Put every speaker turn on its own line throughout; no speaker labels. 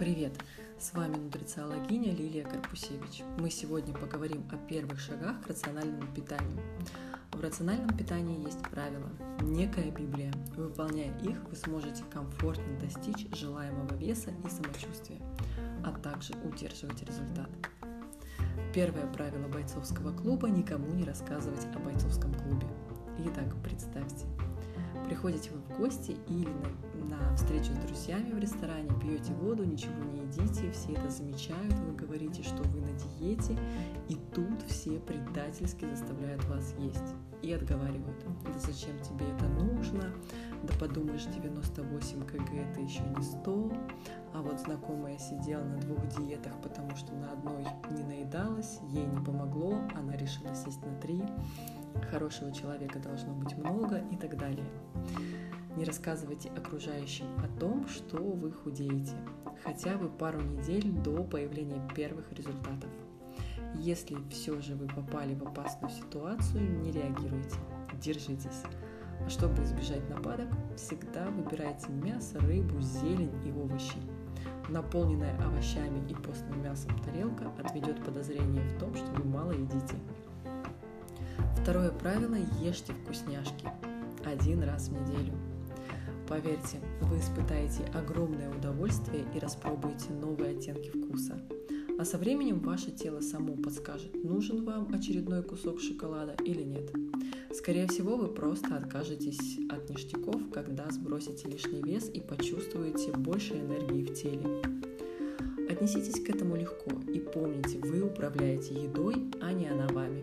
Привет! С вами нутрициологиня Лилия Карпусевич. Мы сегодня поговорим о первых шагах к рациональному питанию. В рациональном питании есть правила, некая Библия. Выполняя их, вы сможете комфортно достичь желаемого веса и самочувствия, а также удерживать результат. Первое правило бойцовского клуба – никому не рассказывать о бойцовском клубе. Итак, представьте, приходите вы в гости или на, на встречу с друзьями в ресторане, пьете воду, ничего не едите, все это замечают, вы говорите, что вы на диете, и тут все предательски заставляют вас есть и отговаривают. Да зачем тебе это нужно? Да подумаешь, 98 кг это еще не 100. А вот знакомая сидела на двух диетах, потому что на одной не наедалась, ей не помогло, она решила сесть на три хорошего человека должно быть много и так далее. Не рассказывайте окружающим о том, что вы худеете, хотя бы пару недель до появления первых результатов. Если все же вы попали в опасную ситуацию, не реагируйте, держитесь. А чтобы избежать нападок, всегда выбирайте мясо, рыбу, зелень и овощи. Наполненная овощами и постным мясом тарелка отведет подозрение в том, что вы мало едите. Второе правило – ешьте вкусняшки один раз в неделю. Поверьте, вы испытаете огромное удовольствие и распробуете новые оттенки вкуса. А со временем ваше тело само подскажет, нужен вам очередной кусок шоколада или нет. Скорее всего, вы просто откажетесь от ништяков, когда сбросите лишний вес и почувствуете больше энергии в теле. Отнеситесь к этому легко и помните, вы управляете едой, а не она вами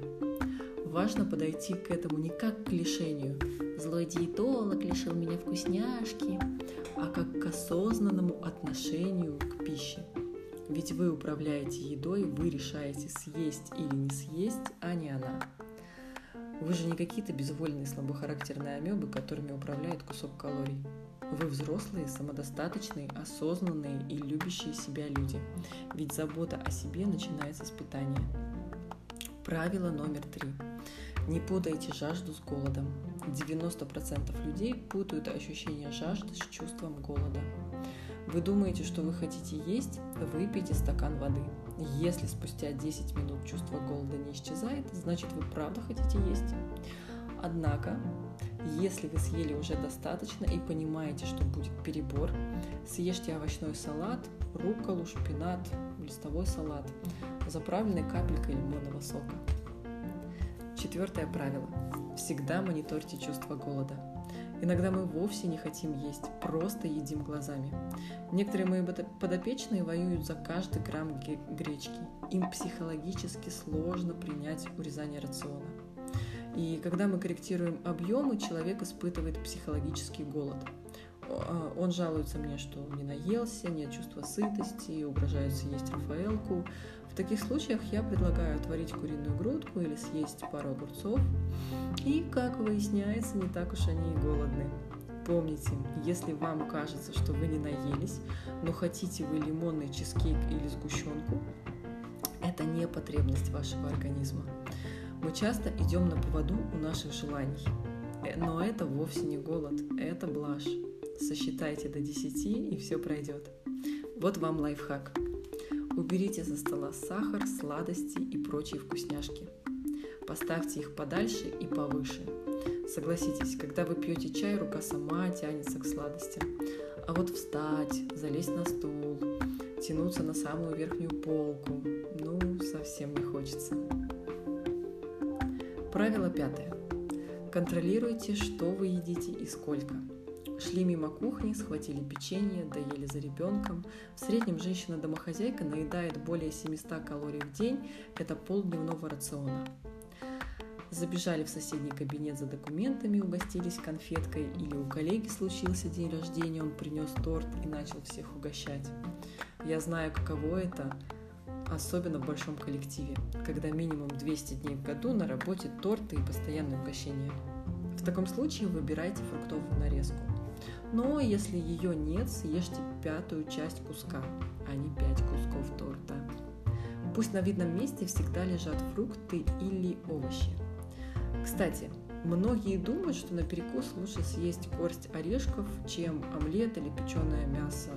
важно подойти к этому не как к лишению. Злой диетолог лишил меня вкусняшки, а как к осознанному отношению к пище. Ведь вы управляете едой, вы решаете съесть или не съесть, а не она. Вы же не какие-то безвольные слабохарактерные амебы, которыми управляет кусок калорий. Вы взрослые, самодостаточные, осознанные и любящие себя люди. Ведь забота о себе начинается с питания. Правило номер три. Не путайте жажду с голодом. 90% людей путают ощущение жажды с чувством голода. Вы думаете, что вы хотите есть? Выпейте стакан воды. Если спустя 10 минут чувство голода не исчезает, значит вы правда хотите есть. Однако, если вы съели уже достаточно и понимаете, что будет перебор, съешьте овощной салат, рукколу, шпинат, листовой салат, заправленный капелькой лимонного сока. Четвертое правило. Всегда мониторьте чувство голода. Иногда мы вовсе не хотим есть, просто едим глазами. Некоторые мои подопечные воюют за каждый грамм гречки. Им психологически сложно принять урезание рациона. И когда мы корректируем объемы, человек испытывает психологический голод. А, он жалуется мне, что не наелся, нет чувства сытости, угрожает съесть Рафаэлку, таких случаях я предлагаю отварить куриную грудку или съесть пару огурцов. И, как выясняется, не так уж они и голодны. Помните, если вам кажется, что вы не наелись, но хотите вы лимонный чизкейк или сгущенку, это не потребность вашего организма. Мы часто идем на поводу у наших желаний. Э, но это вовсе не голод, это блажь. Сосчитайте до 10 и все пройдет. Вот вам лайфхак. Уберите со стола сахар, сладости и прочие вкусняшки. Поставьте их подальше и повыше. Согласитесь, когда вы пьете чай, рука сама тянется к сладостям. А вот встать, залезть на стул, тянуться на самую верхнюю полку, ну, совсем не хочется. Правило пятое. Контролируйте, что вы едите и сколько – Шли мимо кухни, схватили печенье, доели за ребенком. В среднем женщина-домохозяйка наедает более 700 калорий в день, это полдневного рациона. Забежали в соседний кабинет за документами, угостились конфеткой, или у коллеги случился день рождения, он принес торт и начал всех угощать. Я знаю, каково это, особенно в большом коллективе, когда минимум 200 дней в году на работе торты и постоянное угощение. В таком случае выбирайте фруктовую нарезку. Но если ее нет, съешьте пятую часть куска, а не пять кусков торта. Пусть на видном месте всегда лежат фрукты или овощи. Кстати, многие думают, что на перекус лучше съесть горсть орешков, чем омлет или печеное мясо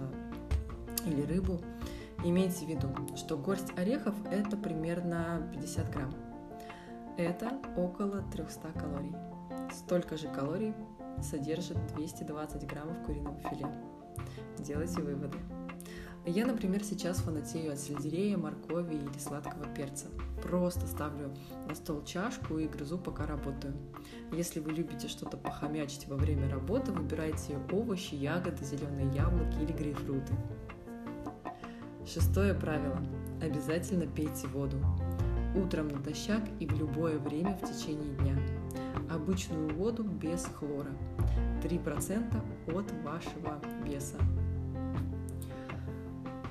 или рыбу, имейте в виду, что горсть орехов это примерно 50 грамм. Это около 300 калорий. Столько же калорий содержит 220 граммов куриного филе. Делайте выводы. Я, например, сейчас фанатею от сельдерея, моркови или сладкого перца. Просто ставлю на стол чашку и грызу, пока работаю. Если вы любите что-то похомячить во время работы, выбирайте овощи, ягоды, зеленые яблоки или грейпфруты. Шестое правило. Обязательно пейте воду. Утром натощак и в любое время в течение дня. Обычную воду без хлора. 3% от вашего веса.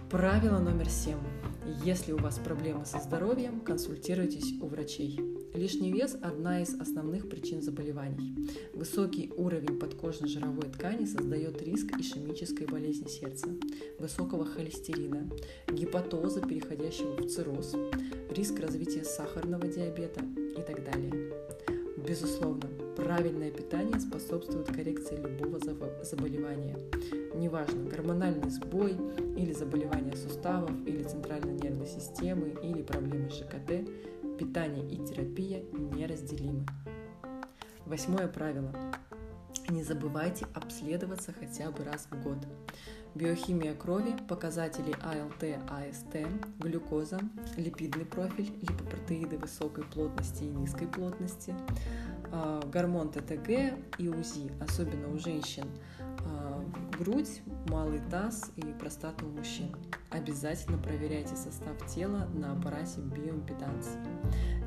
Правило номер семь. Если у вас проблемы со здоровьем, консультируйтесь у врачей. Лишний вес – одна из основных причин заболеваний. Высокий уровень подкожно-жировой ткани создает риск ишемической болезни сердца, высокого холестерина, гепатоза, переходящего в цирроз, риск развития сахарного диабета и так далее. Безусловно, правильное питание способствует коррекции любого заболевания. Неважно, гормональный сбой или заболевание суставов, или центральной нервной системы, или проблемы ЖКТ, питание и терапия неразделимы. Восьмое правило. Не забывайте обследоваться хотя бы раз в год. Биохимия крови, показатели АЛТ, АСТ, глюкоза, липидный профиль, липопротеиды высокой плотности и низкой плотности, а, гормон ТТГ и УЗИ, особенно у женщин, а, грудь, малый таз и простата у мужчин. Обязательно проверяйте состав тела на аппарате биоимпеданс.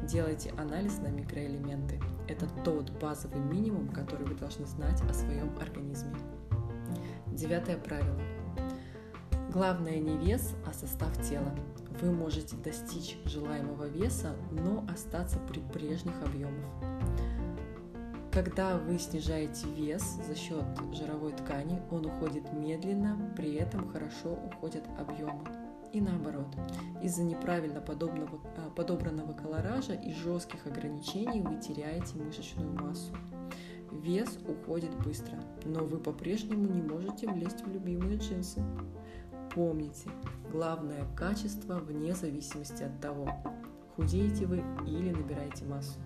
Делайте анализ на микроэлементы. Это тот базовый минимум, который вы должны знать о своем организме. Девятое правило. Главное не вес, а состав тела. Вы можете достичь желаемого веса, но остаться при прежних объемах. Когда вы снижаете вес за счет жировой ткани, он уходит медленно, при этом хорошо уходят объемы. И наоборот, из-за неправильно подобного, а, подобранного колоража и жестких ограничений вы теряете мышечную массу. Вес уходит быстро, но вы по-прежнему не можете влезть в любимые джинсы. Помните, главное качество вне зависимости от того, худеете вы или набираете массу.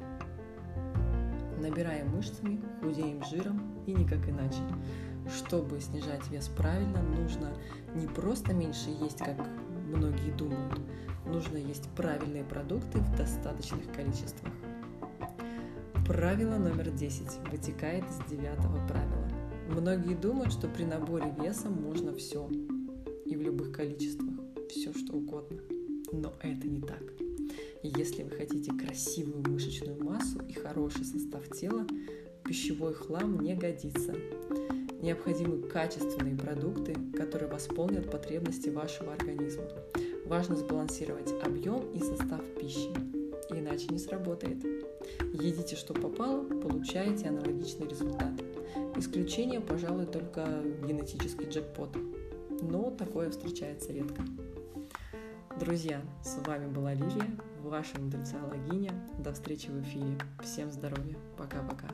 Набираем мышцами, худеем жиром и никак иначе. Чтобы снижать вес правильно, нужно не просто меньше есть, как многие думают, нужно есть правильные продукты в достаточных количествах. Правило номер 10 вытекает из девятого правила. Многие думают, что при наборе веса можно все и в любых количествах, все что угодно. Но это не так. Если вы хотите красивую мышечную массу и хороший состав тела, пищевой хлам не годится. Необходимы качественные продукты, которые восполнят потребности вашего организма. Важно сбалансировать объем и состав пищи, иначе не сработает. Едите, что попало, получаете аналогичный результат. Исключение, пожалуй, только генетический джекпот. Но такое встречается редко. Друзья, с вами была Лилия, ваша нутрициологиня. До встречи в эфире. Всем здоровья. Пока-пока.